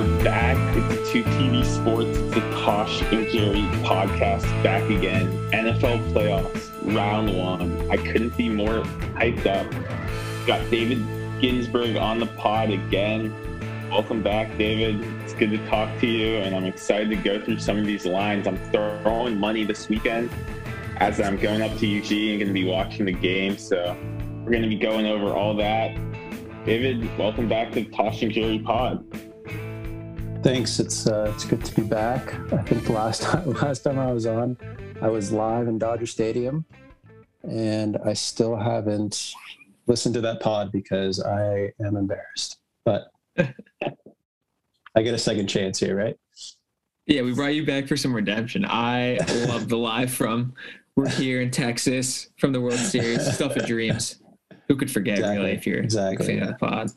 are back. Two TV Sports, the Tosh and Jerry podcast back again. NFL playoffs, round one. I couldn't be more hyped up. Got David Ginsburg on the pod again. Welcome back, David. It's good to talk to you, and I'm excited to go through some of these lines. I'm throwing money this weekend as I'm going up to Eugene and going to be watching the game. So we're going to be going over all that. David, welcome back to Tosh and Jerry Pod. Thanks. It's uh, it's good to be back. I think the last time last time I was on, I was live in Dodger Stadium, and I still haven't listened to that pod because I am embarrassed. But I get a second chance here, right? Yeah, we brought you back for some redemption. I love the live from we're here in Texas from the World Series. Stuff of dreams. Who could forget Exactly. really if you're Exactly, a fan yeah. of the pod?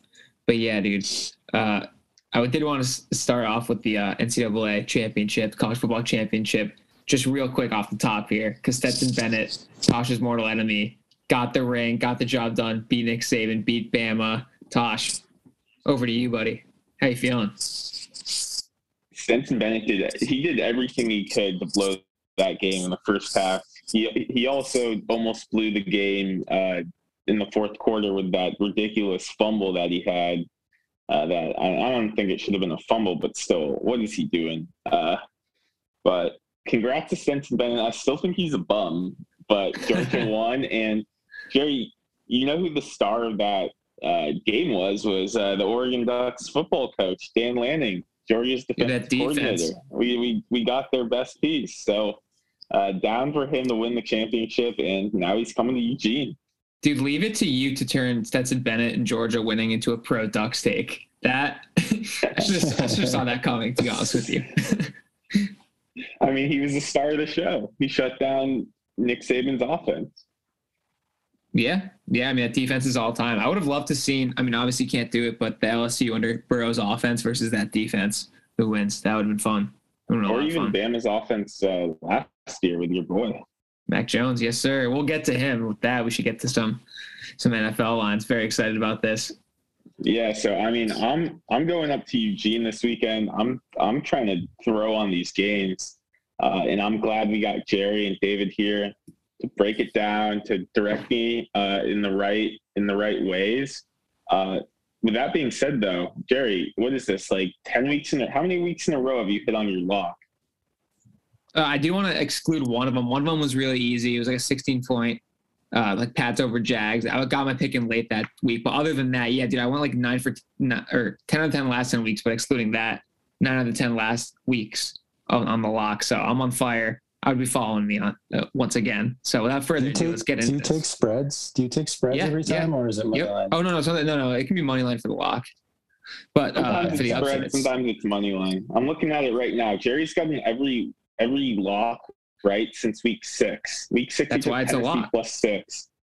But yeah, dude. Uh, I did want to start off with the uh, NCAA championship, college football championship, just real quick off the top here, because Stetson Bennett, Tosh's mortal enemy, got the ring, got the job done, beat Nick Saban, beat Bama. Tosh, over to you, buddy. How you feeling? Stenson Bennett did he did everything he could to blow that game in the first half. He he also almost blew the game uh, in the fourth quarter with that ridiculous fumble that he had. Uh, that I, I don't think it should have been a fumble, but still, what is he doing? Uh, but congrats to Stenson Bennett. I still think he's a bum, but Georgia won. And Jerry, you know who the star of that uh, game was? Was uh, the Oregon Ducks football coach Dan Lanning. Georgia's defense. coordinator. We, we we got their best piece. So uh, down for him to win the championship, and now he's coming to Eugene. Dude, leave it to you to turn Stetson Bennett and Georgia winning into a pro Ducks take. That I should have I have saw that coming. To be honest with you, I mean, he was the star of the show. He shut down Nick Saban's offense. yeah, yeah. I mean, that defense is all time. I would have loved to seen. I mean, obviously can't do it, but the LSU under Burrow's offense versus that defense, who wins? That would have been fun. That would've been Or even fun. Bama's offense uh, last year with your boy. Mac Jones, yes sir. We'll get to him. With that, we should get to some some NFL lines. Very excited about this. Yeah, so I mean, I'm I'm going up to Eugene this weekend. I'm I'm trying to throw on these games, uh, and I'm glad we got Jerry and David here to break it down to direct me uh, in the right in the right ways. Uh, with that being said, though, Jerry, what is this like? Ten weeks in a, how many weeks in a row have you hit on your lock? Uh, I do want to exclude one of them. One of them was really easy. It was like a 16 point, uh, like Pats over Jags. I got my pick in late that week. But other than that, yeah, dude, I went like nine for not, or 10 out of 10 last 10 weeks, but excluding that, nine out of 10 last weeks on, on the lock. So I'm on fire. I would be following me on uh, once again. So without further ado, take, let's get into. do into you take spreads? Do you take spreads Yeah, every yeah. time, or is it money Yep. line? Oh no, no, so no, no. It can be money line for the lock, but uh, Sometimes for the it's spread, upsets, sometimes it's money line. I'm looking at it right now. Jerry's gotten every every lock right since week six. Week six, he That's why it's a lock. plus six.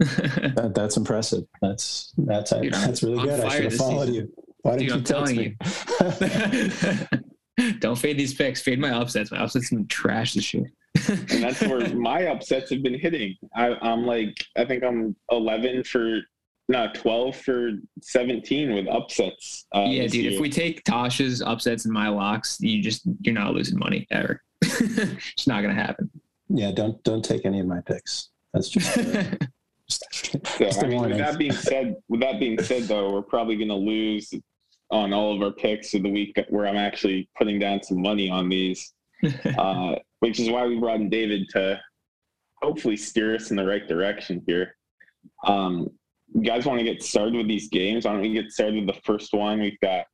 That, that's impressive. That's that's Dude, I'm that's really good. I should have followed season. you. Why Dude, didn't I'm you text me? Don't fade these picks. Fade my upsets. My upsets have been trash this year. and that's where my upsets have been hitting. I, I'm like, I think I'm 11 for, no, 12 for 17 with upsets. Uh, yeah, dude. year. If we take Tosh's upsets and my locks, you just you're not losing money ever. it's not gonna happen. yeah, don't don't take any of my picks. That's just, uh, just, so, just I a mean, with that being said, with that being said, though, we're probably going to lose on all of our picks of the week where I'm actually putting down some money on these, uh, which is why we brought in David to hopefully steer us in the right direction here. Um, you guys want to get started with these games? Why don't we get started with the first one? We've got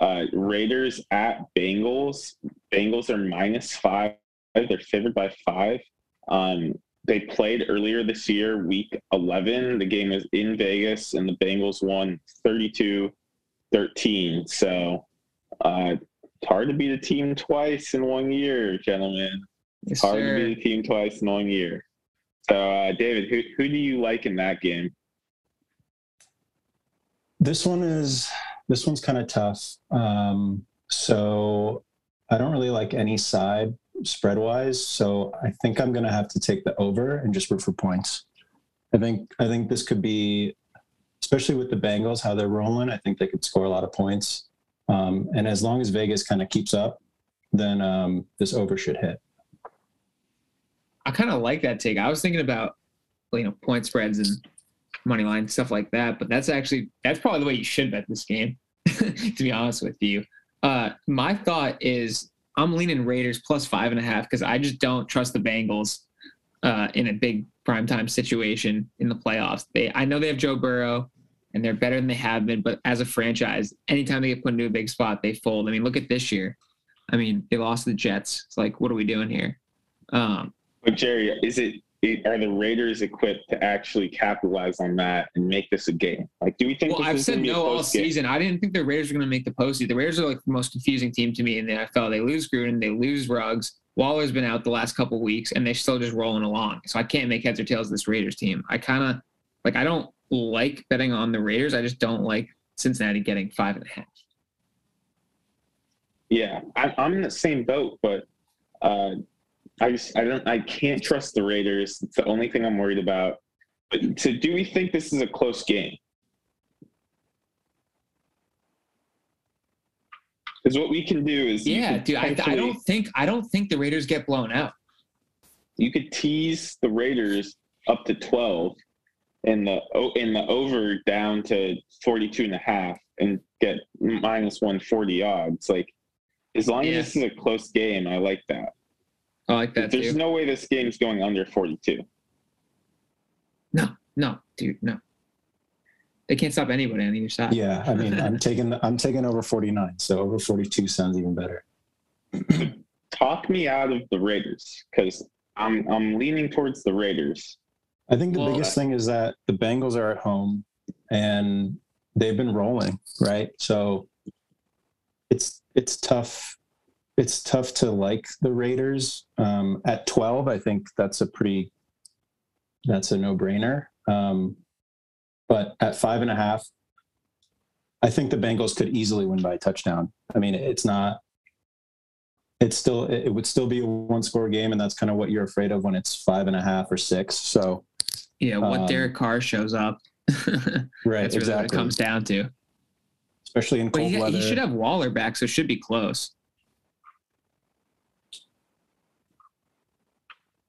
uh, Raiders at Bengals. Bengals are minus five. They're favored by five. Um, they played earlier this year, week 11. The game was in Vegas, and the Bengals won 32 13. So uh, it's hard to beat a team twice in one year, gentlemen. Yes, Hard to beat a team twice in one year. So, uh, David, who, who do you like in that game? This one is this one's kind of tough. Um, so I don't really like any side spread wise. So I think I'm gonna have to take the over and just root for points. I think I think this could be, especially with the Bengals how they're rolling. I think they could score a lot of points. Um, and as long as Vegas kind of keeps up, then um, this over should hit. I kind of like that take. I was thinking about you know point spreads and money line stuff like that, but that's actually that's probably the way you should bet this game. to be honest with you, uh, my thought is I'm leaning Raiders plus five and a half because I just don't trust the Bengals uh, in a big primetime situation in the playoffs. They I know they have Joe Burrow and they're better than they have been, but as a franchise, anytime they get put into a big spot, they fold. I mean, look at this year. I mean, they lost the Jets. It's like, what are we doing here? Um, but Jerry, is it are the Raiders equipped to actually capitalize on that and make this a game? Like, do we think? Well, I've said no all season. Game? I didn't think the Raiders were going to make the postseason. The Raiders are like the most confusing team to me in the NFL. They lose Gruden, they lose Ruggs. Waller's been out the last couple weeks, and they're still just rolling along. So I can't make heads or tails of this Raiders team. I kind of like. I don't like betting on the Raiders. I just don't like Cincinnati getting five and a half. Yeah, I, I'm in the same boat, but uh, I just I don't I can't trust the Raiders. It's the only thing I'm worried about. But so do we think this is a close game? Because what we can do is yeah, dude. I, I don't think I don't think the Raiders get blown out. You could tease the Raiders up to twelve, and the in the over down to 42 and a half, and get minus one forty odds. Like as long yeah. as this is a close game, I like that. I like that. There's too. no way this game's going under 42. No, no, dude, no. They can't stop anybody on either side. Yeah, I mean, I'm taking I'm taking over 49, so over 42 sounds even better. Talk me out of the Raiders because I'm I'm leaning towards the Raiders. I think the well, biggest thing is that the Bengals are at home and they've been rolling, right? So it's it's tough it's tough to like the Raiders um, at 12. I think that's a pretty that's a no brainer. Um, but at five and a half, I think the Bengals could easily win by a touchdown. I mean, it's not. It's still it would still be a one score game, and that's kind of what you're afraid of when it's five and a half or six. So yeah, what um, Derek Carr shows up. right, that's exactly. what it comes down to. Especially in cold but he, weather. He should have Waller back, so it should be close.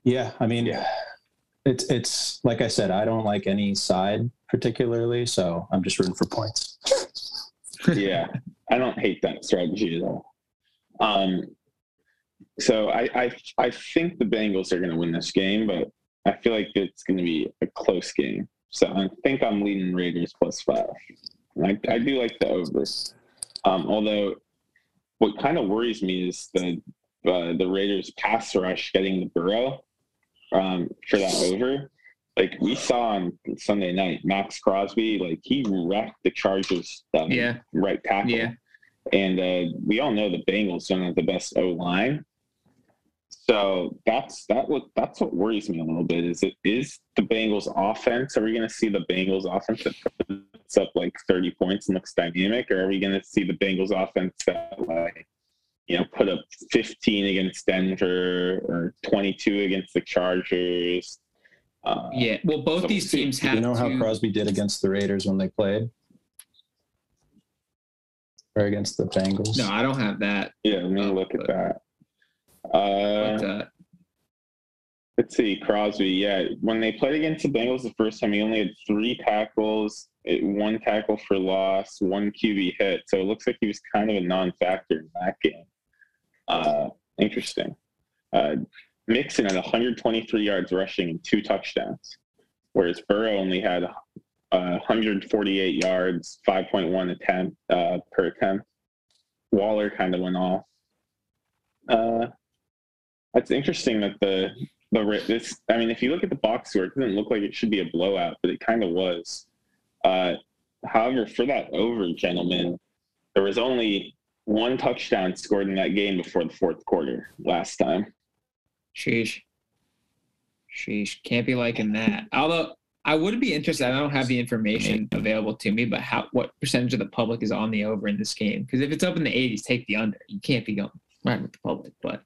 Yeah, I mean, yeah. it's it's like I said, I don't like any side particularly, so I'm just rooting for points. yeah, I don't hate that strategy at all. Um, so I, I I think the Bengals are going to win this game, but I feel like it's going to be a close game. So I think I'm leading Raiders plus five. I, I do like the over. Um, although, what kind of worries me is the uh, the Raiders pass rush getting the Burrow um, for that over. Like we saw on Sunday night, Maxx Crosby, like he wrecked the Chargers um, yeah. right tackle. Yeah. And uh, we all know the Bengals don't have the best O line. So that's that what that's what worries me a little bit. Is it is the Bengals offense? Are we going to see the Bengals offense that puts up like 30 points and looks dynamic, or are we going to see the Bengals offense that like you know, put up 15 against Denver or 22 against the Chargers. Uh, yeah, well, both so these teams have. You know to... how Crosby did against the Raiders when they played, or against the Bengals? No, I don't have that. Yeah, let me oh, look but... at that. Uh, uh, let's see, Crosby. Yeah, when they played against the Bengals the first time, he only had three tackles, one tackle for loss, one QB hit. So it looks like he was kind of a non-factor in that game. Uh, interesting. Uh, Mixon had 123 yards rushing and two touchdowns, whereas Burrow only had uh, 148 yards, 5.1 attempt uh, per attempt. Waller kind of went off. Uh, it's interesting that the the this. I mean, if you look at the box score, it doesn't look like it should be a blowout, but it kind of was. Uh, however, for that over, gentlemen, there was only one touchdown scored in that game before the fourth quarter last time. Sheesh. Sheesh. Can't be liking that. Although I would be interested. I don't have the information available to me, but how what percentage of the public is on the over in this game? Because if it's up in the 80s, take the under. You can't be going right with the public, but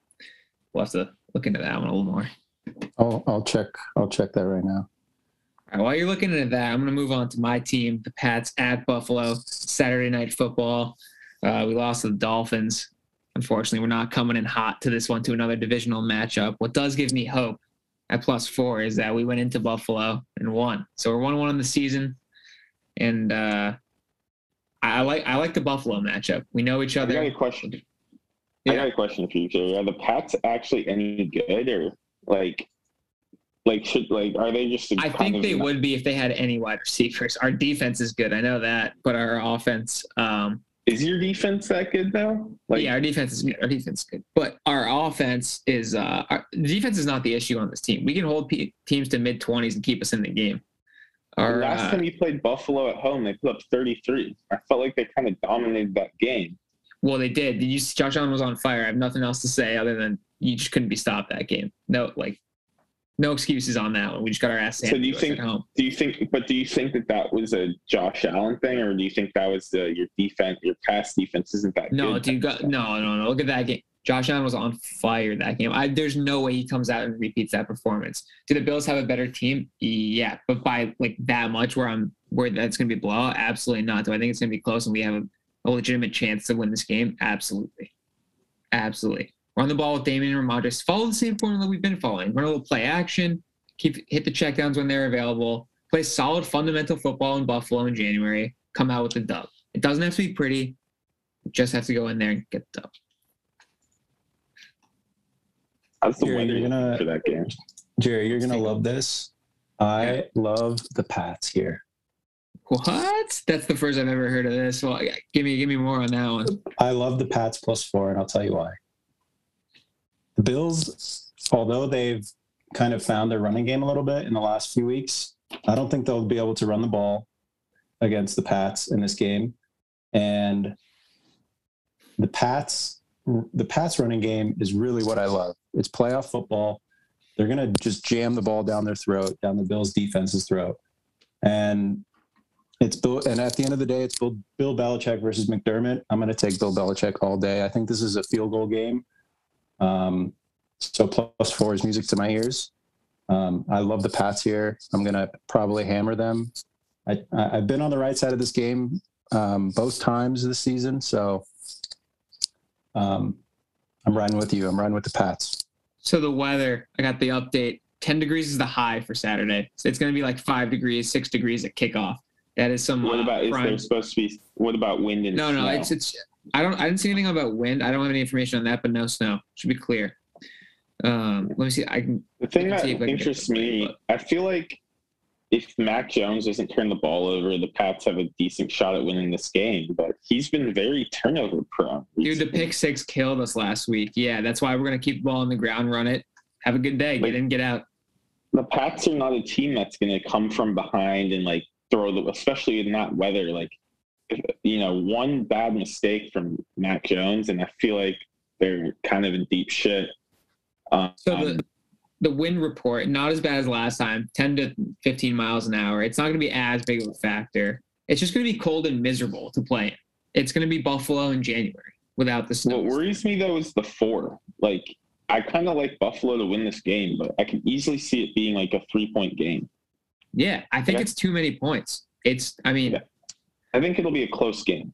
we'll have to look into that one a little more. I'll I'll check I'll check that right now. All right, while you're looking into that, I'm going to move on to my team, the Pats at Buffalo, Saturday Night Football. Uh, we lost to the Dolphins. Unfortunately, we're not coming in hot to this one to another divisional matchup. What does give me hope at plus four is that we went into Buffalo and won. So we're one one in the season, and uh, I like I like the Buffalo matchup. We know each I got other. a question. I got a question for you, Jerry. Are the Pats actually any good, or like, like should like are they just? a I think they not- would be if they had any wide receivers. Our defense is good, I know that, but our offense, um, Is your defense that good though? Like, yeah, our defense is good. Our defense is good, but our offense is uh, our defense is not the issue on this team. We can hold pe teams to mid twenties and keep us in the game. Our, last uh, time you played Buffalo at home, they put up 33. I felt like they kind of dominated that game. well, they did. Did you? Josh Allen was on fire. I have nothing else to say other than you just couldn't be stopped that game. No, like, no excuses on that one. We just got our ass So handed do you to us think- home. Do you think? But do you think that that was a Josh Allen thing, or do you think that was the, your defense? Your pass defense isn't that No, good? got, no, no, no. Look at that game. Josh Allen was on fire that game. I, there's no way he comes out and repeats that performance. Do the Bills have a better team? Yeah, but by like that much, where I'm where that's going to be a blowout? Absolutely not. Do I think it's going to be close and we have a, a legitimate chance to win this game? Absolutely, absolutely. Run the ball with Damien and Rhamondre. Follow the same formula we've been following. Run a little play action. Keep hit the checkdowns when they're available. Play solid fundamental football in Buffalo in January. Come out with the dub. It doesn't have to be pretty. You just have to go in there and get the dub. How's the Jerry, weather you're gonna- for that game? Jerry, you're gonna love this. I love the Pats here. What? That's the first I've ever heard of this. Well, give me give me more on that one. I love the Pats plus four, and I'll tell you why. The Bills, although they've kind of found their running game a little bit in the last few weeks, I don't think they'll be able to run the ball against the Pats in this game. And the Pats, the Pats running game is really what I love. It's playoff football. They're gonna just jam the ball down their throat, down the Bills' defense's throat, and it's Bill. And at the end of the day, it's Bill, Bill Belichick versus McDermott. I'm gonna take Bill Belichick all day. I think this is a field goal game. Um, so plus four is music to my ears. Um, I love the Pats here. I'm gonna probably hammer them. I, I, I've been on the right side of this game um, both times this season, so um, I'm riding with you. I'm riding with the Pats. So the weather, I got the update. 10 degrees is the high for Saturday. So it's going to be like five degrees, six degrees at kickoff. That is some What uh, about is there supposed to be? What about wind and No, no, it's it's. I don't. I didn't see anything about wind. I don't have any information on that, but no snow. Should be clear. Um, let me see. I can. The thing can that I can get interests me, I feel like if Mac Jones doesn't turn the ball over, the Pats have a decent shot at winning this game. But he's been very turnover prone. Dude, the pick six killed us last week. Yeah, that's why we're gonna keep the ball on the ground, run it. Have a good day. Get Like- in, get out. the Pats are not a team that's going to come from behind and like throw the, especially in that weather. Like, you know, one bad mistake from Mac Jones, and I feel like they're kind of in deep shit. Um, So the the wind report not as bad as last time, 10 to 15 miles an hour. It's not going to be as big of a factor. It's just going to be cold and miserable to play in. It's going to be Buffalo in January without the snow. what worries me though is the four. Like, I kind of like Buffalo to win this game, but I can easily see it being like a three point game. Yeah, I think Yeah. it's too many points. It's, I mean, Yeah. I think it'll be a close game.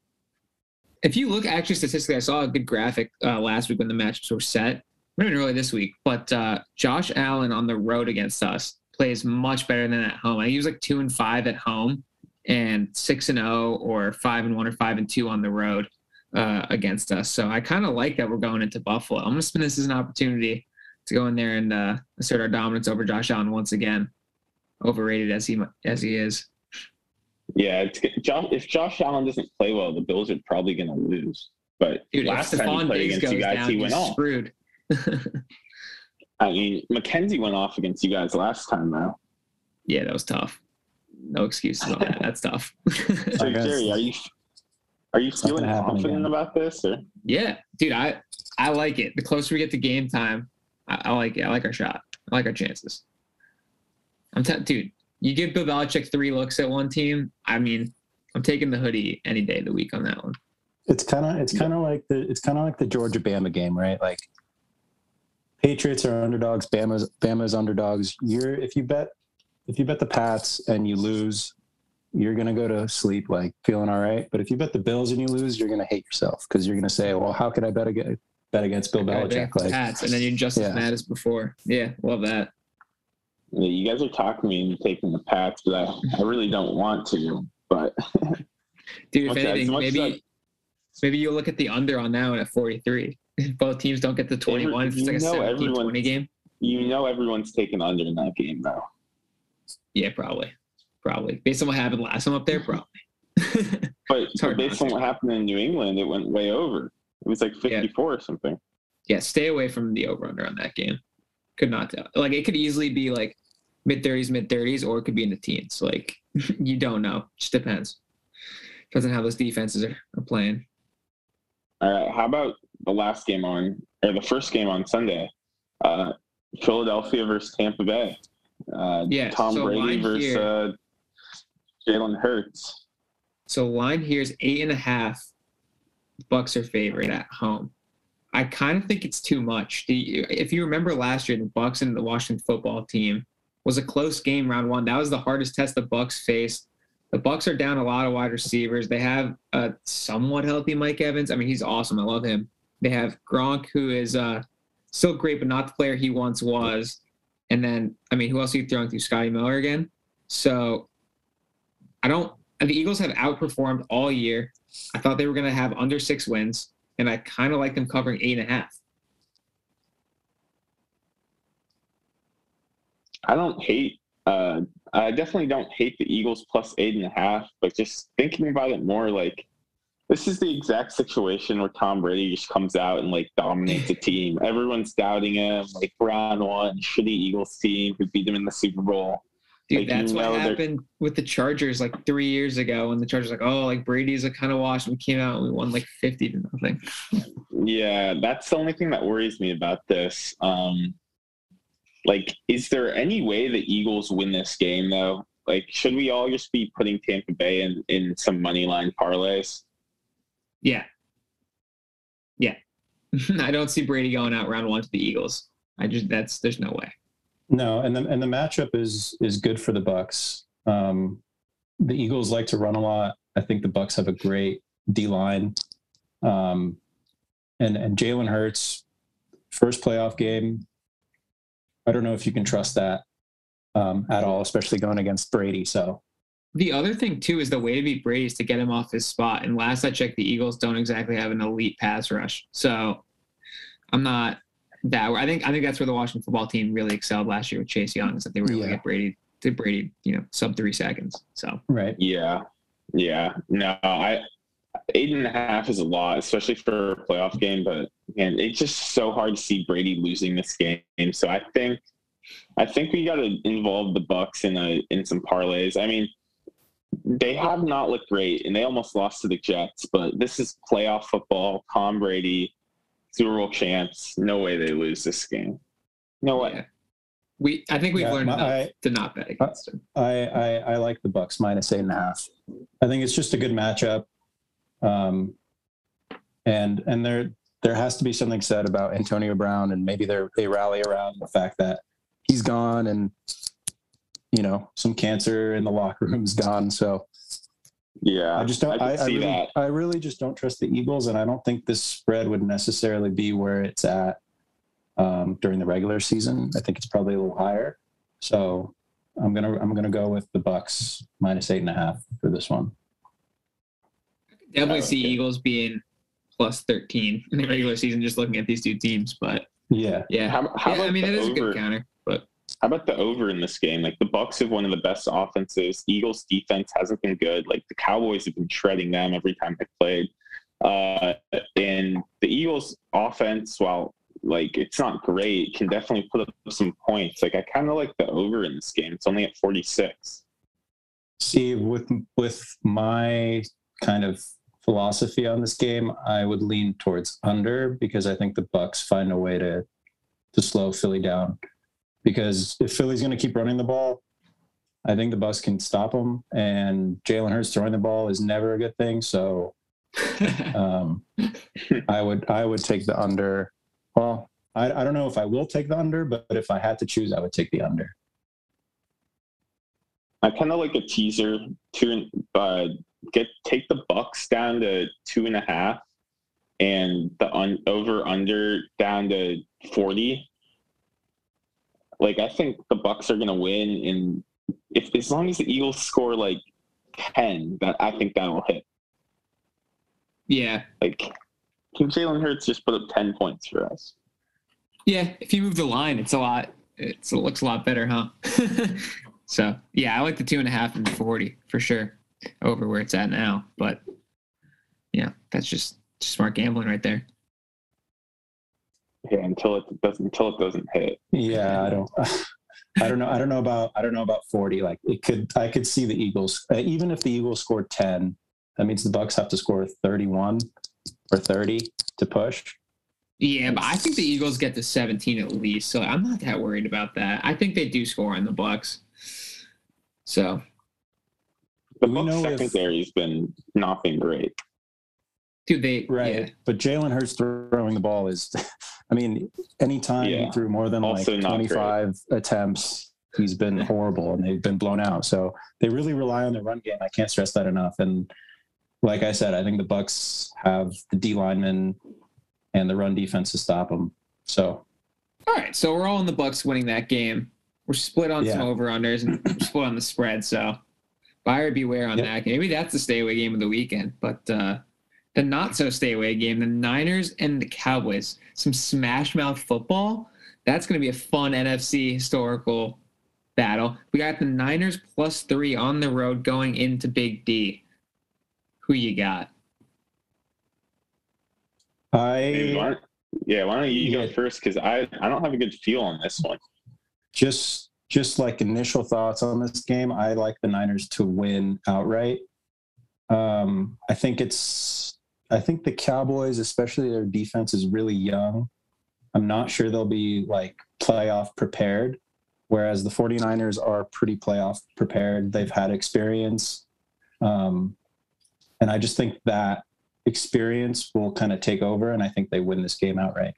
if you look actually statistically, I saw a good graphic uh, last week when the matchups were set. Not really this week, but uh, Josh Allen on the road against us plays much better than at home. I think he was like two and five at home, and six and zero or five and one or five and two on the road uh, against us. So I kind of like that we're going into Buffalo. I'm gonna spin this as an opportunity to go in there and uh, assert our dominance over Josh Allen once again. Overrated as he as he is. Yeah, it's, Josh, if Josh Allen doesn't play well, the Bills are probably going to lose. But Dude, last if time he Stephon played Diggs against you guys, down, he went off. screwed. I mean, McKenzie went off against you guys last time, though. Yeah, that was tough. No excuses on that. That's tough. So, Jerry, are you are you not gonna feeling confident again. about this? Or yeah, dude, I I like it. The closer we get to game time, I, I like it. I like our shot. I like our chances. I'm t- dude. You give Bill Belichick three looks at one team. I mean, I'm taking the hoodie any day of the week on that one. It's kind of it's kind of like the it's kind of like the Georgia Bama game, right? Like Patriots are underdogs, Bama's Bama's underdogs. You're if you bet if you bet the Pats and you lose, you're gonna go to sleep like feeling all right. But if you bet the Bills and you lose, you're gonna hate yourself because you're gonna say, "Well, how could I bet against bet against Bill oh, Belichick?" Like, Pats, and then you're just Yeah. as mad as before. Yeah, love that. Yeah, you guys are talking me into taking the Pats, but I, I really don't want to. But Dude, if as- anything, maybe as- maybe you'll look at the under on that one at 43. Both teams don't get the 21. If it's like a you know 17 20 game. you know everyone's taking under in that game, though. Yeah, probably. Probably. Based on what happened last time up there, probably. But based on what happened in New England, it went way over. It was like 54 or something. yeah, stay away from the over under on that game. Could not tell. Like it could easily be like mid 30s, mid 30s, or it could be in the teens. Like you don't know. Just depends. Depends on how those defenses are, are playing. All right. How about the last game on, or the first game on Sunday? Uh, Philadelphia versus Tampa Bay. Uh, Yeah, Tom so Brady versus here- uh, Jalen Hurts. So line here is eight and a half. Bucks are favorite at home. I kind of think it's too much. The- If you remember last year, the Bucks and the Washington football team was a close game round one. That was the hardest test the Bucks faced. The Bucks are down a lot of wide receivers. They have a somewhat healthy Mike Evans. I mean, he's awesome. I love him. They have Gronk, who is uh, still great, but not the player he once was. And then, I mean, who else are you throwing through? Scotty Miller again. So I don't. The Eagles have outperformed all year. I thought they were going to have under six wins, and I kind of like them covering eight and a half. I don't hate. Uh, I definitely don't hate the Eagles plus eight and a half, but just thinking about it more, like this is the exact situation where Tom Brady just comes out and like dominates a team. Everyone's doubting him, like round one, shitty Eagles team who beat them in the Super Bowl. Dude, Like, you that's what know they're- happened with the Chargers like three years ago when the Chargers like, oh, like Brady's a kind of wash, we came out and we won like fifty to nothing. Yeah, that's the only thing that worries me about this. Um, like, is there any way the Eagles win this game though? Like, should we all just be putting Tampa Bay in, in some money line parlays? Yeah, yeah. I don't see Brady going out round one to the Eagles. I just that's there's no way. No, and the and the matchup is is good for the Bucks. Um, the Eagles like to run a lot. I think the Bucks have a great D line, um, and and Jalen Hurts, first playoff game. I don't know if you can trust that um, at all, especially going against Brady. So The other thing too is the way to beat Brady is to get him off his spot. And last I checked, the Eagles don't exactly have an elite pass rush. So I'm not that. I think I think that's where the Washington football team really excelled last year with Chase Young is that they were able to Yeah. get Brady to Brady, you know, sub three seconds. So right, Yeah, yeah. No, I eight and a half is a lot, especially for a playoff game. But man, it's just so hard to see Brady losing this game. So I think, I think we got to involve the Bucks in a in some parlays. I mean, they have not looked great, and they almost lost to the Jets. But this is playoff football. Tom Brady, Super Bowl champs. No way they lose this game. No way. yeah. we I think we've Yeah, learned my- enough I- to not bet against them. I, I I like the Bucks minus eight and a half. I think it's just a good matchup, um, and and there there has to be something said about Antonio Brown, and maybe they they rally around the fact that he's gone, and you know some cancer in the locker room is gone. So Yeah, I just don't. I I, I, see really, that. I really just don't trust the Eagles, and I don't think this spread would necessarily be where it's at um, during the regular season. I think it's probably a little higher. So I'm gonna I'm gonna go with the Bucks minus eight and a half for this one. Definitely I see like it. Eagles being plus 13 in the regular season, just looking at these two teams. But Yeah, yeah, How, how Yeah, about I mean, the it is a good counter. But How about the over in this game? Like the Bucks have one of the best offenses. Eagles defense hasn't been good. Like the Cowboys have been shredding them every time they played. Uh, and the Eagles offense, while like it's not great, can definitely put up some points. Like I kind of like the over in this game. It's only at 46. See, with with my kind of philosophy on this game, I would lean towards under because I think the Bucks find a way to to slow Philly down. Because if Philly's going to keep running the ball, I think the Bucks can stop them. And Jalen Hurts throwing the ball is never a good thing. So um, I would I would take the under. Well, I, I don't know if I will take the under, but if I had to choose, I would take the under. I kind of like a teaser to uh, get take the Bucks down to two and a half, and the un, over under down to forty. Like I think the Bucks are gonna win, and if as long as the Eagles score like ten, that I think that will hit. Yeah. Like, can Jalen Hurts just put up ten points for us? Yeah, if you move the line, it's a lot. It's, it looks a lot better, huh? so yeah, I like the two and a half and forty for sure over where it's at now. But yeah, that's just smart gambling right there. Yeah, until it doesn't until it doesn't hit. Yeah, I don't. I don't know. I don't know about. I don't know about forty. Like it could. I could see the Eagles. Uh, even if the Eagles score ten, that means the Bucks have to score thirty-one or thirty to push. Yeah, but I think the Eagles get to 17 at least, so I'm not that worried about that. I think they do score on the Bucks. So the Bucks secondary has been not been great. Dude, they right, yeah. but Jalen Hurts throwing the ball is, I mean, anytime yeah. he threw more than also like 25 attempts, he's been horrible and they've been blown out. So they really rely on their run game. I can't stress that enough. And like I said, I think the Bucks have the D linemen and the run defense to stop them. So, all right. So we're all in the Bucks winning that game. We're split on yeah. some over unders and split on the spread. So buyer beware on yep. that. Maybe that's the stay away game of the weekend. But uh, the not so stay away game, the Niners and the Cowboys, some smash mouth football. That's going to be a fun NFC historical battle. We got the Niners plus three on the road going into Big D. Who you got? I yeah, why don't you yeah. go first? Because I I don't have a good feel on this one. Just just like initial thoughts on this game, I like the Niners to win outright. Um, I think it's I think the Cowboys, especially their defense, is really young. I'm not sure they'll be like playoff prepared, whereas the 49ers are pretty playoff prepared. They've had experience. Um, and I just think that experience will kind of take over, and I think they win this game outright.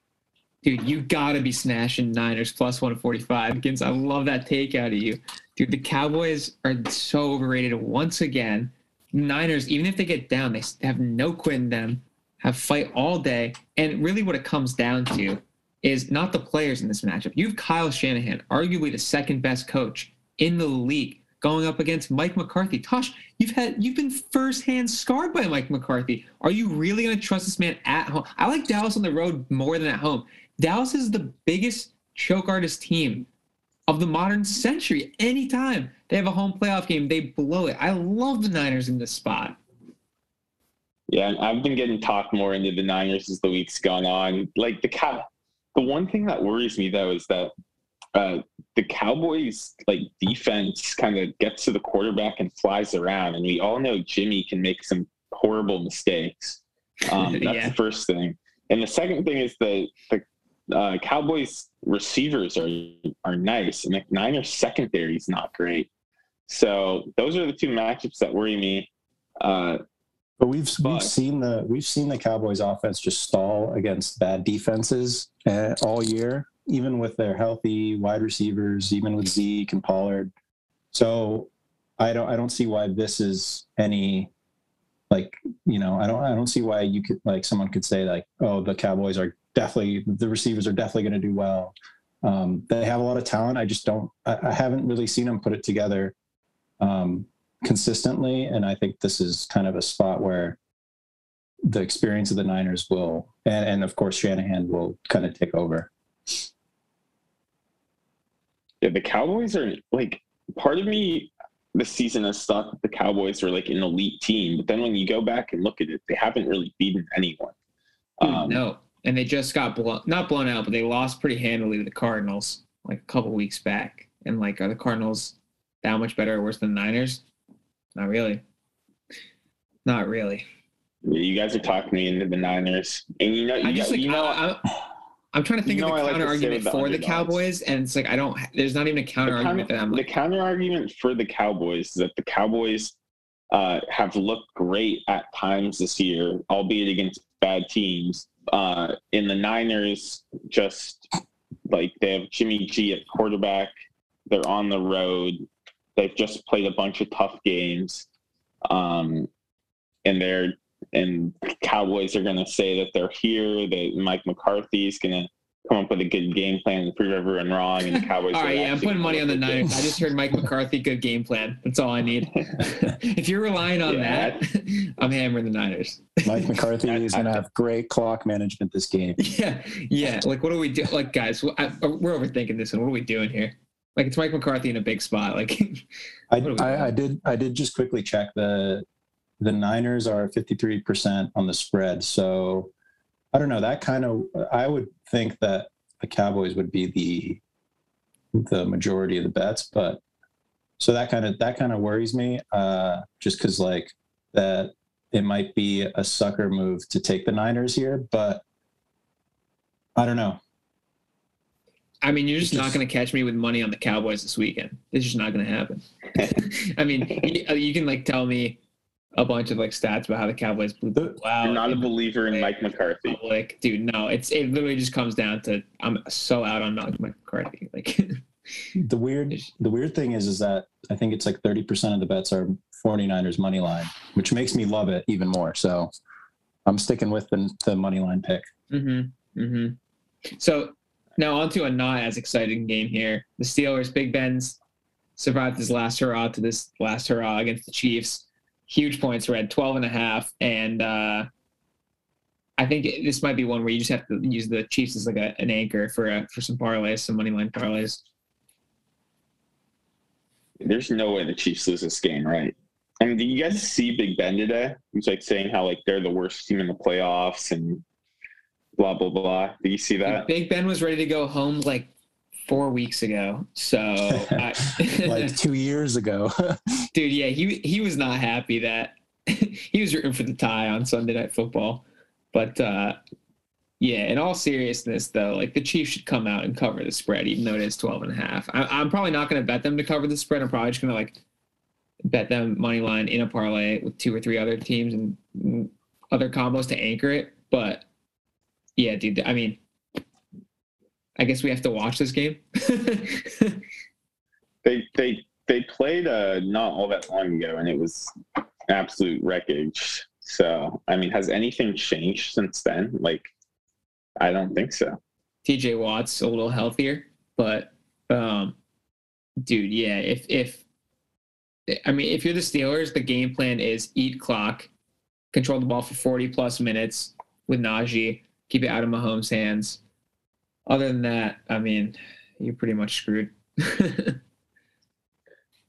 Dude, you gotta be smashing Niners plus 145 against. I love that take out of you. Dude, the Cowboys are so overrated once again. Niners, even if they get down, they have no quit in them, have fight all day. And really what it comes down to is not the players in this matchup. You have Kyle Shanahan, arguably the second best coach in the league, going up against Mike McCarthy. Tosh, you've had you've been firsthand scarred by Mike McCarthy. Are you really going to trust this man at home? I like Dallas on the road more than at home. Dallas is the biggest choke artist team of the modern century. Anytime they have a home playoff game, they blow it. I love the Niners in this spot. Yeah, I've been getting talked more into the Niners as the week's gone on. Like the cow, the one thing that worries me though is that uh, the Cowboys like defense kind of gets to the quarterback and flies around, and we all know Jimmy can make some horrible mistakes. Um, that's yeah. the first thing, and the second thing is the the uh, Cowboys receivers are are nice, and the Niners secondary is not great. So those are the two matchups that worry me. Uh, but we've but, we've seen the we've seen the Cowboys offense just stall against bad defenses uh, all year even with their healthy wide receivers, even with Zeke and Pollard. So I don't I don't see why this is any like you know I don't I don't see why you could like someone could say like oh the Cowboys are definitely the receivers are definitely going to do well. Um, they have a lot of talent. I just don't I, I haven't really seen them put it together um, consistently, and I think this is kind of a spot where the experience of the Niners will and, and of course Shanahan will kind of take over. Yeah, the Cowboys are like part of me this season has thought that the Cowboys are like an elite team, but then when you go back and look at it, they haven't really beaten anyone. Um, no, and they just got blown, not blown out, but they lost pretty handily to the Cardinals like a couple weeks back. And like, are the Cardinals that much better or worse than the Niners? Not really. Not really. You guys are talking me into the Niners, and you know, you, I just, like, you know, I, I'm trying to think of the counter like argument the for the Cowboys, and it's like I don't. There's not even a counter the argument counter, that I'm. Like, the counter argument for the Cowboys is that the Cowboys uh, have looked great at times this year, albeit against bad teams. Uh, in the Niners, just like they have Jimmy G at quarterback, they're on the road. they've just played a bunch of tough games, um, and they're and Cowboys are going to say that they're here. That Mike McCarthy is going to come up with a good game plan and prove everyone wrong. And the Cowboys. all are right, yeah, I'm putting money on the gonna Niners. I just heard Mike McCarthy, good game plan. That's all I need. if you're relying on Yeah. that, I'm hammering the Niners. Mike McCarthy is going to have great clock management this game. Yeah, yeah. Like, what do we do? Like, guys, I, uh, we're overthinking this, and what are we doing here? Like, it's Mike McCarthy in a big spot. Like, I, What do we I. I did I did just quickly check the the Niners are 53% on the spread. So I don't know. That kind of I would think that the Cowboys would be the the majority of the bets, but so that kind of that kind of worries me. Uh, just because like that it might be a sucker move to take the Niners here, but I don't know. I mean, you're just, Just- not going to catch me with money on the Cowboys this weekend. It's just not going to happen. I mean, you, you can like tell me a bunch of like stats about how the Cowboys blew The- wow. You're not a believer in Mike McCarthy. Like, dude, no, it's it literally just comes down to I'm so out on Mike McCarthy. Like, The weird the weird thing is is that I think it's like 30% of the bets are 49ers money line, which makes me love it even more. So I'm sticking with the, the money line pick. Mm-hmm. Mm-hmm. So now on to a not as exciting game here. The Steelers, Big Ben's survived his last hurrah to this last hurrah against the Chiefs. Huge points spread, 12 and a half. And uh, I think this might be one where you just have to use the Chiefs as like a, an anchor for a, for some parlays, some money line parlays. There's no way the Chiefs lose this game, right? I mean, did you guys see Big Ben today? He's like saying how like they're the worst team in the playoffs and blah blah blah. Did you see that? Big Ben was ready to go home like four weeks ago. So, I, Like two years ago. dude, yeah, he he was not happy that he was rooting for the tie on Sunday Night Football. But uh, yeah, in all seriousness, though, like the Chiefs should come out and cover the spread, even though it is 12 and a half. I, I'm probably not going to bet them to cover the spread. I'm probably just going to like bet them money line in a parlay with two or three other teams and other combos to anchor it. But yeah, dude, I mean, I guess we have to watch this game. They they they played uh not all that long ago, and it was absolute wreckage. So I mean, has anything changed since then? Like, I don't think so. TJ Watt's a little healthier, but um, dude, yeah, if if I mean if you're the Steelers, the game plan is eat clock, control the ball for 40 plus minutes with Najee, keep it out of Mahomes' hands. Other than that, I mean, you're pretty much screwed.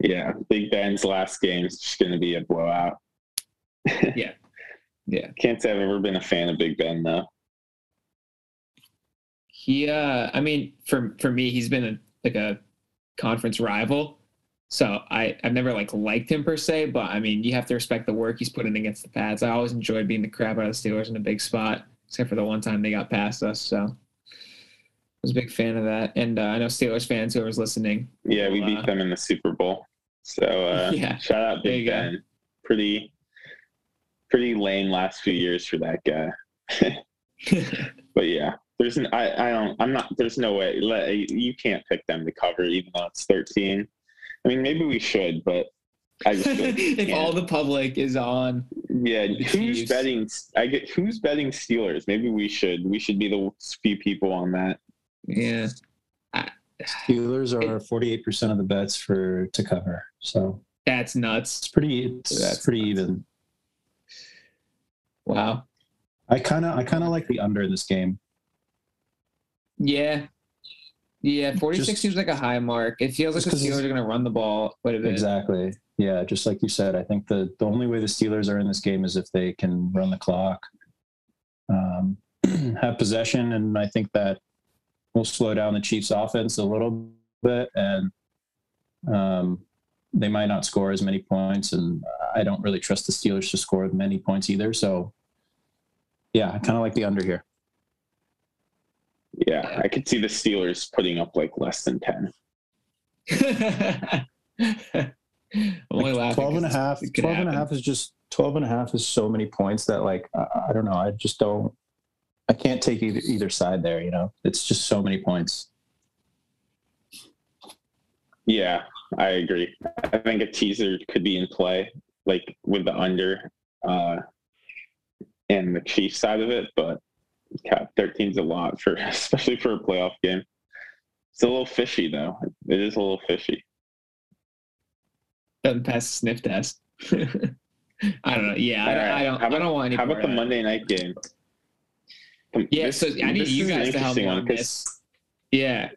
Yeah, Big Ben's last game is just going to be a blowout. Yeah. Yeah. Can't say I've ever been a fan of Big Ben though. he uh i mean for for me he's been a like a conference rival so i i've never like liked him per se but i mean you have to respect the work he's put in against the pats i always enjoyed being the crap out of the steelers in a big spot except for the one time they got past us so I was a big fan of that and uh, i know steelers fans whoever's listening Yeah, we Uh, beat them in the Super Bowl. So uh, Yeah, shout out Big go. Ben. Pretty pretty lame last few years for that guy. But yeah, there's an, I I don't I'm not there's no way you can't pick them to cover even though it's 13. I mean maybe we should, but I just feel like we if all the public is on yeah who's betting I get who's betting Steelers? Maybe we should we should be the few people on that. yeah Steelers are 48% of the bets for to cover. So that's nuts it's pretty it's That's pretty nuts. even. wow I kind of I kind of like the under in this game. Yeah. Yeah, 46 Just- seems like a high mark. It feels like the Steelers are going to run the ball quite a bit. Exactly. Yeah, just like you said, I think the the only way the Steelers are in this game is if they can run the clock, um, have possession, and I think that will slow down the Chiefs' offense a little bit, and um, they might not score as many points. And I don't really trust the Steelers to score many points either. So, yeah, I kind of like the under here. Yeah, I could see the Steelers putting up like less than 10. Only Like, laughing 12 and a 'cause half it could 12 and a half is just 12 and a half is so many points that like I, I don't know i just don't i can't take either, either side there you know it's just so many points Yeah, I agree. I think a teaser could be in play, like with the under uh, and the Chiefs side of it, but yeah, 13's a lot for especially for a playoff game. It's a little fishy though. It is a little fishy. Doesn't pass the sniff test. I don't know. Yeah, I, Alright, I don't. how I don't want any. How about the of. Monday night game? Um, Yeah, this- so I need you guys to help me on this. Yeah,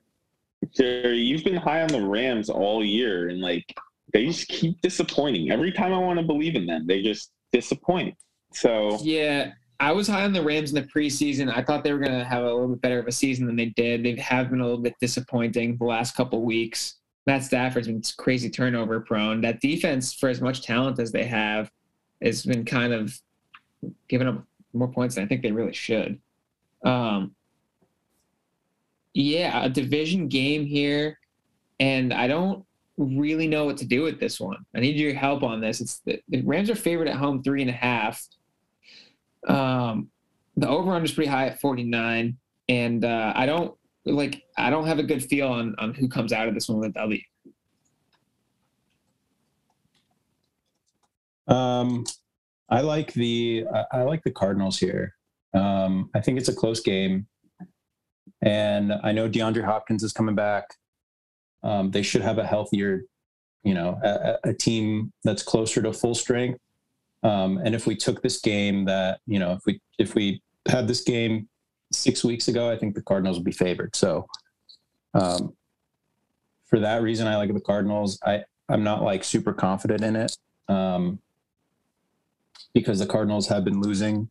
Jerry, you've been high on the Rams all year, and like they just keep disappointing. Every time I want to believe in them, they just disappoint. So yeah. I was high on the Rams in the preseason. I thought they were going to have a little bit better of a season than they did. They have been a little bit disappointing the last couple weeks. Matt Stafford's been crazy turnover prone. That defense, for as much talent as they have, has been kind of giving up more points than I think they really should. Um, yeah, a division game here, and I don't really know what to do with this one. I need your help on this. It's the, the Rams are favored at home three and a half. Um, the over under is pretty high at 49, and uh, I don't like. I don't have a good feel on on who comes out of this one with a W. Um, I like the I, I like the Cardinals here. Um, I think it's a close game, and I know DeAndre Hopkins is coming back. Um, they should have a healthier, you know, a, a- team that's closer to full strength. Um, and if we took this game, that you know, if we if we had this game six weeks ago, I think the Cardinals would be favored. So, um, for that reason, I like the Cardinals. I I'm not like super confident in it. Um, because the Cardinals have been losing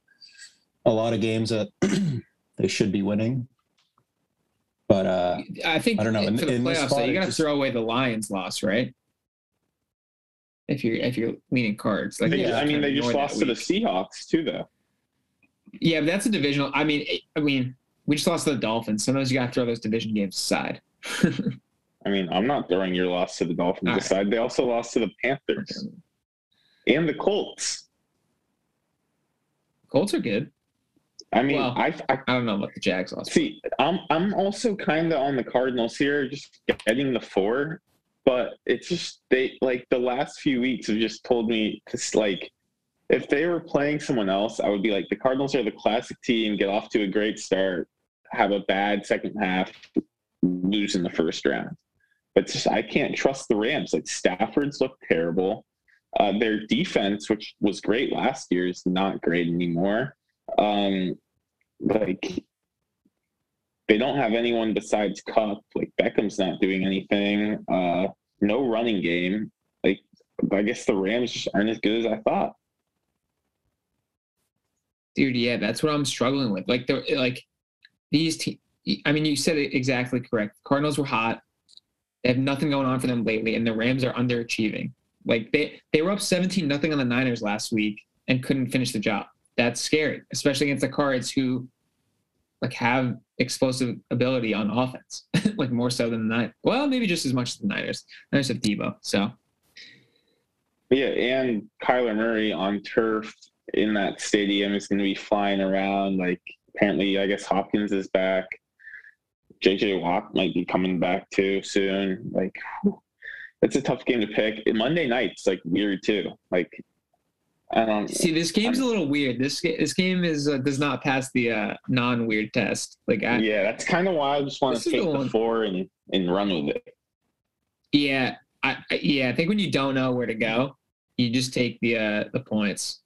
a lot of games that they should be winning. But uh, I think I don't know. In- for the in this playoffs, spot, you it got to just- throw away the Lions loss, right? If you're if you're leaning cards, like they you just- I mean, they just lost to the. Seahawks too, though. Yeah, but that's a divisional. I mean, I mean, we just lost to the Dolphins. Sometimes you got to throw those division games aside. I mean, I'm not throwing your loss to the Dolphins All right. aside. They also lost to the Panthers and the Colts. Colts are good. I mean, Well- I, I I don't know about the Jags loss. see. I'm I'm also kind of on the Cardinals here, just getting the four, but it's just they like the last few weeks have just told me because like if they were playing someone else, I would be like the Cardinals are the classic team, get off to a great start, have a bad second half, lose in the first round. But just, I can't trust the Rams. Like Stafford's looked terrible. Uh, their defense, which was great last year, is not great anymore. Um, like they don't have anyone besides Kupp. Like Beckham's not doing anything. Uh, no running game. Like I guess the Rams just aren't as good as I thought. dude yeah that's what i'm struggling with like the like these te- i mean you said it exactly correct cardinals were hot they have nothing going on for them lately and the rams are underachieving like they they were up 17 nothing on the niners last week and couldn't finish the job that's scary especially against the cards who like have explosive ability on offense like more so than the well maybe just as much as the niners niners have Deebo so yeah, and Kyler Murray on turf in that stadium is going to be flying around. Like apparently, I guess Hopkins is back. JJ Watt might be coming back too soon. Like it's a tough game to pick. Monday night's like weird too. Like I don't. See, this game's a little weird. This this game is uh, does not pass the uh, non-weird test. Like, I, yeah, that's kind of why I just want to is the take the four and and run with it. yeah, I, I- yeah. I think when you don't know where to go, you just take the uh, the points.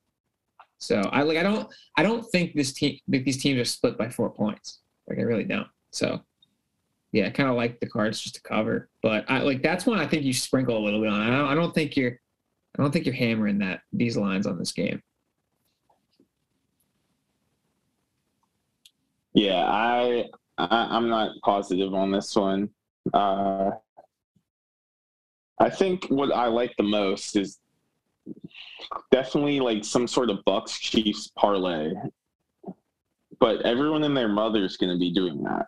So I like I don't I don't think this team these teams are split by four points. Like I really don't. So yeah, I kind of like the cards just to cover. But I like that's when I think you sprinkle a little bit on. I don't, I don't think you're I don't think you're hammering that these lines on this game. Yeah, I, I I'm not positive on this one. Uh, I think what I like the most is definitely like some sort of Bucks Chiefs parlay. But everyone and their mother's going to be doing that.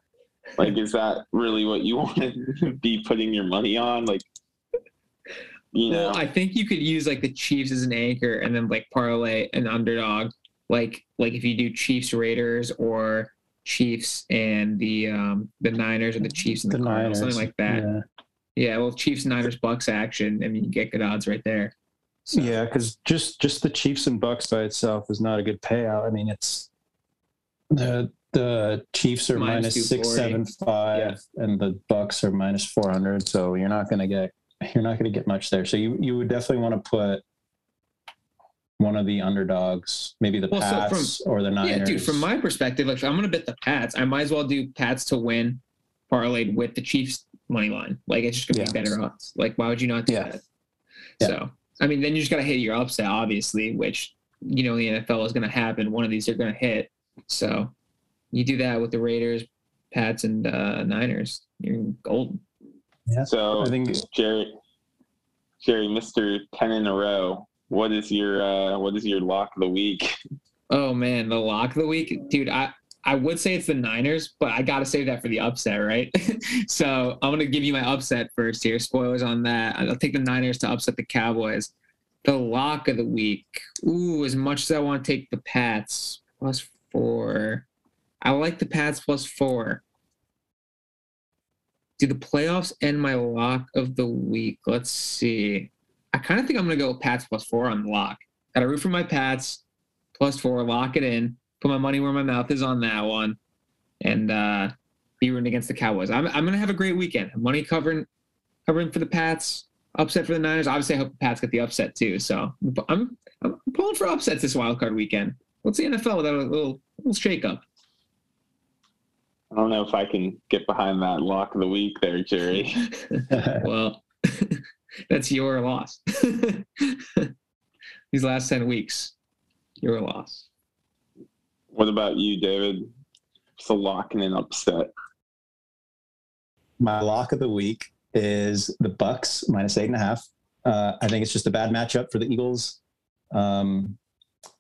Like, is that really what you want to be putting your money on? Like, you know, Well, I think you could use like the Chiefs as an anchor and then like parlay an underdog. Like like if you do Chiefs Raiders or Chiefs and the um the Niners or the Chiefs and the, the Cardinals, Niners, something like that. Yeah. Yeah, well, Chiefs, and Niners, Bucks action. I mean, you get good odds right there. So. Yeah, because just just the Chiefs and Bucks by itself is not a good payout. I mean, it's the the Chiefs are minus, minus six seven five, yeah. and the Bucks are minus four hundred. So you're not going to get you're not going to get much there. So you you would definitely want to put one of the underdogs, maybe the well, Pats so from, or the Niners. Yeah, dude. From my perspective, like I'm going to bet the Pats, I might as well do Pats to win, parlayed with the Chiefs money line. Like it's just going to yeah. be better odds. Like why would you not do yeah. that? Yeah. So I mean, then you just got to hit your upset, obviously, which you know the NFL is going to happen. One of these are going to hit. So you do that with the Raiders, Pats, and uh, Niners. You're golden. Yeah. So I think Jerry, Jerry, Mister Ten in a row. What is your uh, what is your lock of the week? Oh man, the lock of the week, dude. I I would say it's the Niners, but I got to save that for the upset, right? so I'm going to give you my upset first here. Spoilers on that. I'll take the Niners to upset the Cowboys. The lock of the week. Ooh, as much as I want to take the Pats plus four, I like the Pats plus four. Do the playoffs end my lock of the week? Let's see. I kind of think I'm going to go Pats plus four on the lock. Got to root for my Pats plus four, lock it in, put my money where my mouth is on that one, and uh, be rooting against the Cowboys. I'm, I'm going to have a great weekend. Money covering covering for the Pats, upset for the Niners. Obviously, I hope the Pats get the upset too. So I'm I'm pulling for upsets this wild card weekend. What's the NFL without a little little shake up? I don't know if I can get behind that lock of the week there, Jerry. well, that's your loss. These last 10 weeks, your loss. What about you, David? It's a lock and an upset. My lock of the week is the Bucks minus eight and a half. Uh, I think it's just a bad matchup for the Eagles. Um,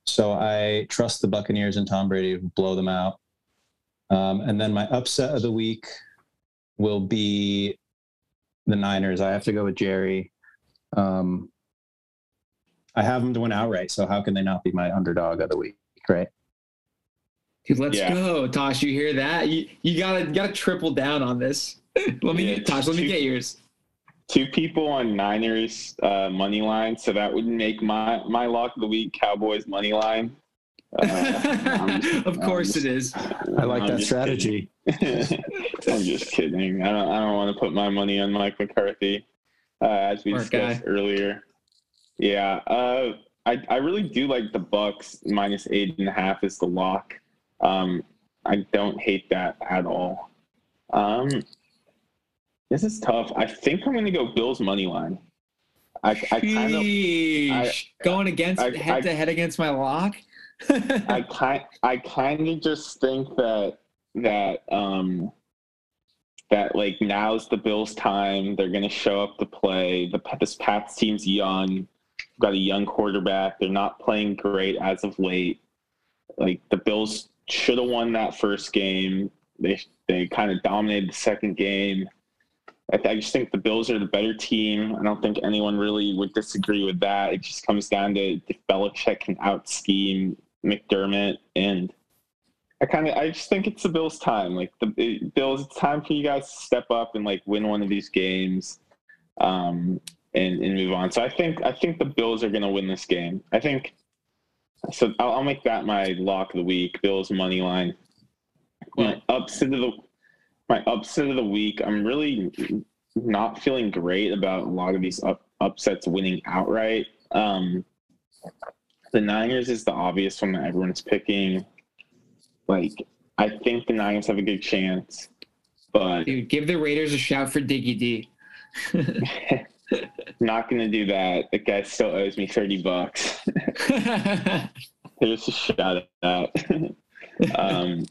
so I trust the Buccaneers and Tom Brady to blow them out. Um, and then my upset of the week will be the Niners. I have to go with Jerry. Um, I have them to win outright, so how can they not be my underdog of the week, right? Dude, let's yeah. go, Tosh. You hear that? You you gotta gotta triple down on this. let me yeah, Tosh. Let two, me get yours. Two people on Niners uh, money line, so that would make my my lock of the week Cowboys money line. Uh, of course just, it is. I like I'm that strategy. I'm just kidding. I don't. I don't want to put my money on Mike McCarthy, uh, as we Smart discussed guy. earlier. Yeah, uh, I I really do like the Bucks minus eight and a half is the lock. Um, I don't hate that at all. Um, this is tough. I think I'm going to go Bills money line. I, I kind of going against I, head to head against my lock. I kind I kind of just think that that um that like now's the Bills' time. They're going to show up to play. The this Pats team's young, got a young quarterback. They're not playing great as of late. Like the Bills should have won that first game. They they kind of dominated the second game. I, I, just think the Bills are the better team. I don't think anyone really would disagree with that. It just comes down to if Belichick can out scheme McDermott, and I kind of I just think it's the Bills' time. Like the Bills, it's time for you guys to step up and like win one of these games, um, and and move on. So I think I think the Bills are going to win this game. I think so. I'll, I'll, make that my lock of the week. Bills money line. My upset of the my upset of the week. I'm really not feeling great about a lot of these up, upsets winning outright. Um, the Niners is the obvious one that everyone's picking. Like, I think the Niners have a good chance, but Dude, give the Raiders a shout for Diggy D. not gonna do that. The guy still owes me thirty bucks. There's a shout out. um,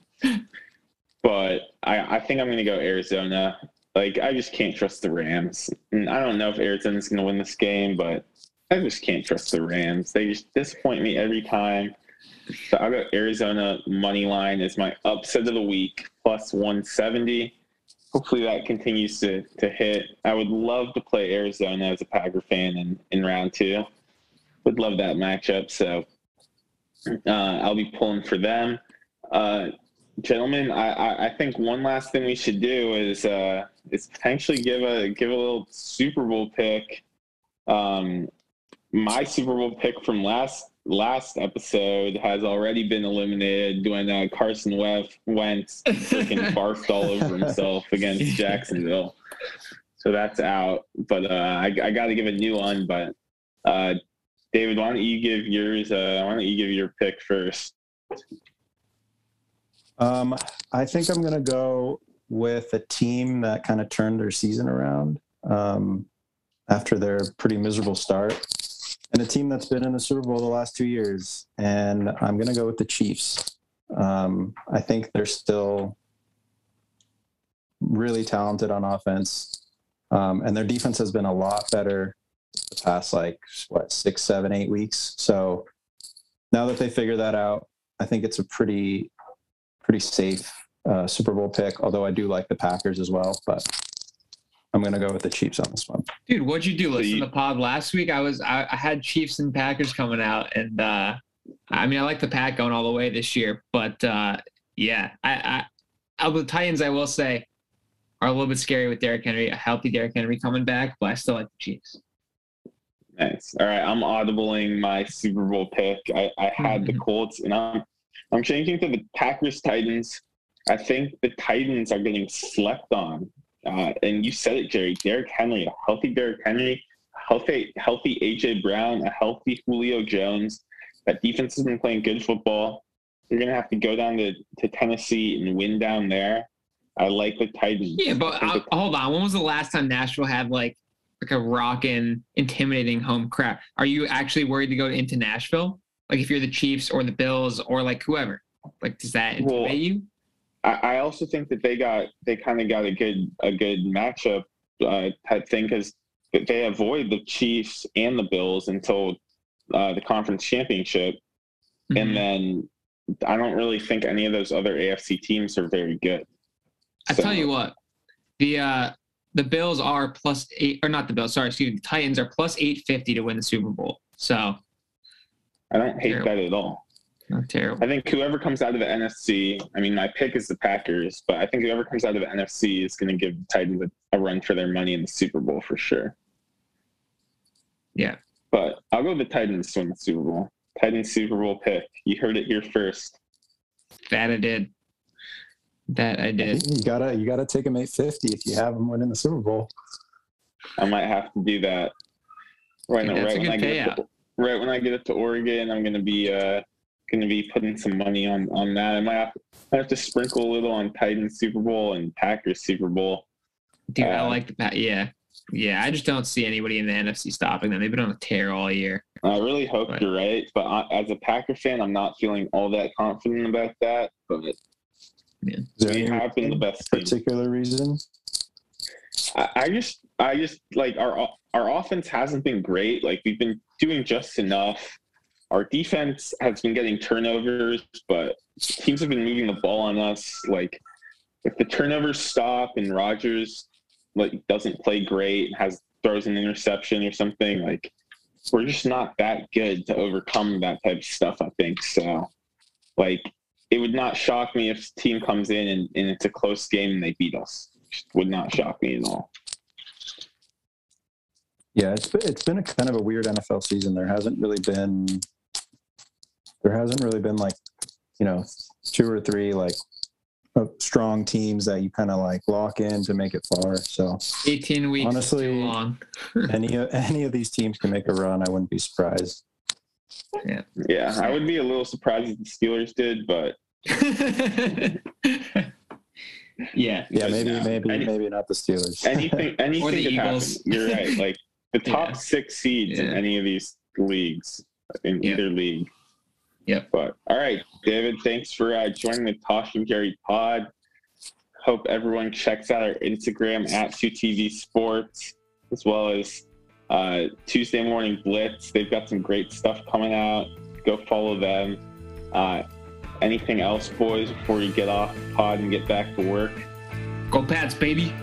but I, I think I'm gonna go Arizona. Like I just can't trust the Rams. And I don't know if Arizona's gonna win this game, but I just can't trust the Rams. They just disappoint me every time. So I'll go Arizona money line is my upset of the week, plus 170. Hopefully that continues to, to hit. I would love to play Arizona as a Packer fan in, in round two. Would love that matchup. So uh, I'll be pulling for them. Uh, gentlemen, I, I, I think one last thing we should do is uh, is potentially give a give a little Super Bowl pick. Um, my Super Bowl pick from last last episode has already been eliminated when uh, Carson Wentz went freaking barfed all over himself against Jacksonville. So that's out. But uh, I, I got to give a new one. But uh, David, why don't you give yours? Uh, why don't you give your pick first? Um, I think I'm going to go with a team that kind of turned their season around um, after their pretty miserable start, and a team that's been in the Super Bowl the last two years. And I'm going to go with the Chiefs. Um, I think they're still really talented on offense, um, and their defense has been a lot better the past like what six, seven, eight weeks. So now that they figure that out, I think it's a pretty pretty safe uh, Super Bowl pick. Although I do like the Packers as well, but I'm gonna go with the Chiefs on this one. Dude, what'd you do? Listen to the pod last week. I was I, I had Chiefs and Packers coming out, and uh, I mean I like the Pack going all the way this year, but uh, yeah, I, I, the Titans I will say are a little bit scary with Derrick Henry, a healthy Derrick Henry coming back, but I still like the Chiefs. Nice. All right, I'm audibling my Super Bowl pick. I, I had the. Colts, and I'm I'm changing to the Packers Titans. I think the Titans are getting slept on. Uh, and you said it, Jerry. Derrick Henry, a healthy Derrick Henry, healthy, healthy AJ Brown, a healthy Julio Jones. That defense has been playing good football. You're gonna have to go down to, to Tennessee and win down there. I like the Titans. Yeah, but uh, hold on. When was the last time Nashville had like like a rocking, intimidating home crowd? Are you actually worried to go into Nashville? Like if you're the Chiefs or the Bills or like whoever, like does that intimidate well, you? I, also think that they got they kind of got a good a good matchup uh, type thing because they avoid the Chiefs and the Bills until uh, the conference championship, mm-hmm. and then I don't really think any of those other AFC teams are very good. I so. tell you what, the uh, the Bills are plus eight, or not the Bills. Sorry, excuse me. The Titans are plus eight fifty to win the Super Bowl. So I don't hate that at all. Not terrible. I think whoever comes out of the NFC, I mean, my pick is the Packers, but I think whoever comes out of the NFC is going to give the Titans a, a run for their money in the Super Bowl for sure. Yeah. But I'll go with the Titans to win the Super Bowl. Titans Super Bowl pick. You heard it here first. That I did. That I did. You gotta you gotta take them eight fifty if you have them winning the Super Bowl. I might have to do that. Right, Dude, right when I get to, right when I get up to Oregon, I'm gonna be uh gonna be putting some money on on that. I might have, I have to sprinkle a little on Titans Super Bowl and Packers Super Bowl. Dude, uh, I like the Pat. Yeah, yeah. I just don't see anybody in the NFC stopping them. They've been on a tear all year. I really hope but, you're right, but I, as a Packer fan, I'm not feeling all that confident about that. But yeah. we have been the best. Particular team. reason? I, I just, I just like our our offense hasn't been great. Like we've been doing just enough. Our defense has been getting turnovers, but teams have been moving the ball on us. Like if the turnovers stop and Rodgers like doesn't play great, and has throws an interception or something, like we're just not that good to overcome that type of stuff. I think so. Like it would not shock me if team comes in and, and it's a close game and they beat us. It would not shock me at all. Yeah, it's been, it's been a kind of a weird NFL season. There hasn't really been there hasn't really been like you know two or three like uh, strong teams that you kind of like lock in to make it far. So 18 weeks honestly, any any of these teams can make a run. I wouldn't be surprised. Yeah, yeah, I would be a little surprised if the Steelers did, but yeah, yeah, maybe, no. maybe, Any, maybe not the Steelers. Anything, anything could Eagles. happen. You're right. Like the top yeah. six seeds yeah. in any of these leagues in yep. either league. Yep. But all right, David, thanks for uh, joining the Tosh and Jerry pod. Hope everyone checks out our Instagram at 2TV Sports as well as uh, Tuesday Morning Blitz. They've got some great stuff coming out. Go follow them. Uh, anything else, boys, before you get off the pod and get back to work? Go Pats, baby.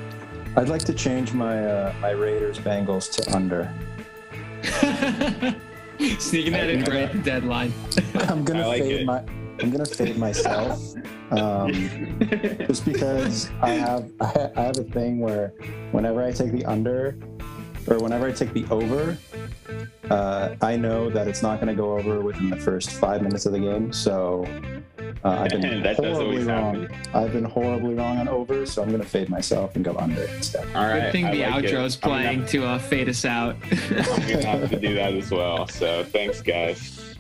I'd like to change my uh, my Raiders Bengals to under. Sneaking that in right at the deadline. I'm gonna like fade it. my I'm gonna fade myself, um, just because I have I I have a thing where whenever I take the under, or whenever I take the over, uh, I know that it's not going to go over within the first five minutes of the game. So uh, I've been That does horribly always wrong. happen. I've been horribly wrong on over, so I'm going to fade myself and go under instead. All right. Good thing I the like it. outro's I'm gonna- playing to uh, fade us out. I'm gonna have to do that as well. So thanks, guys.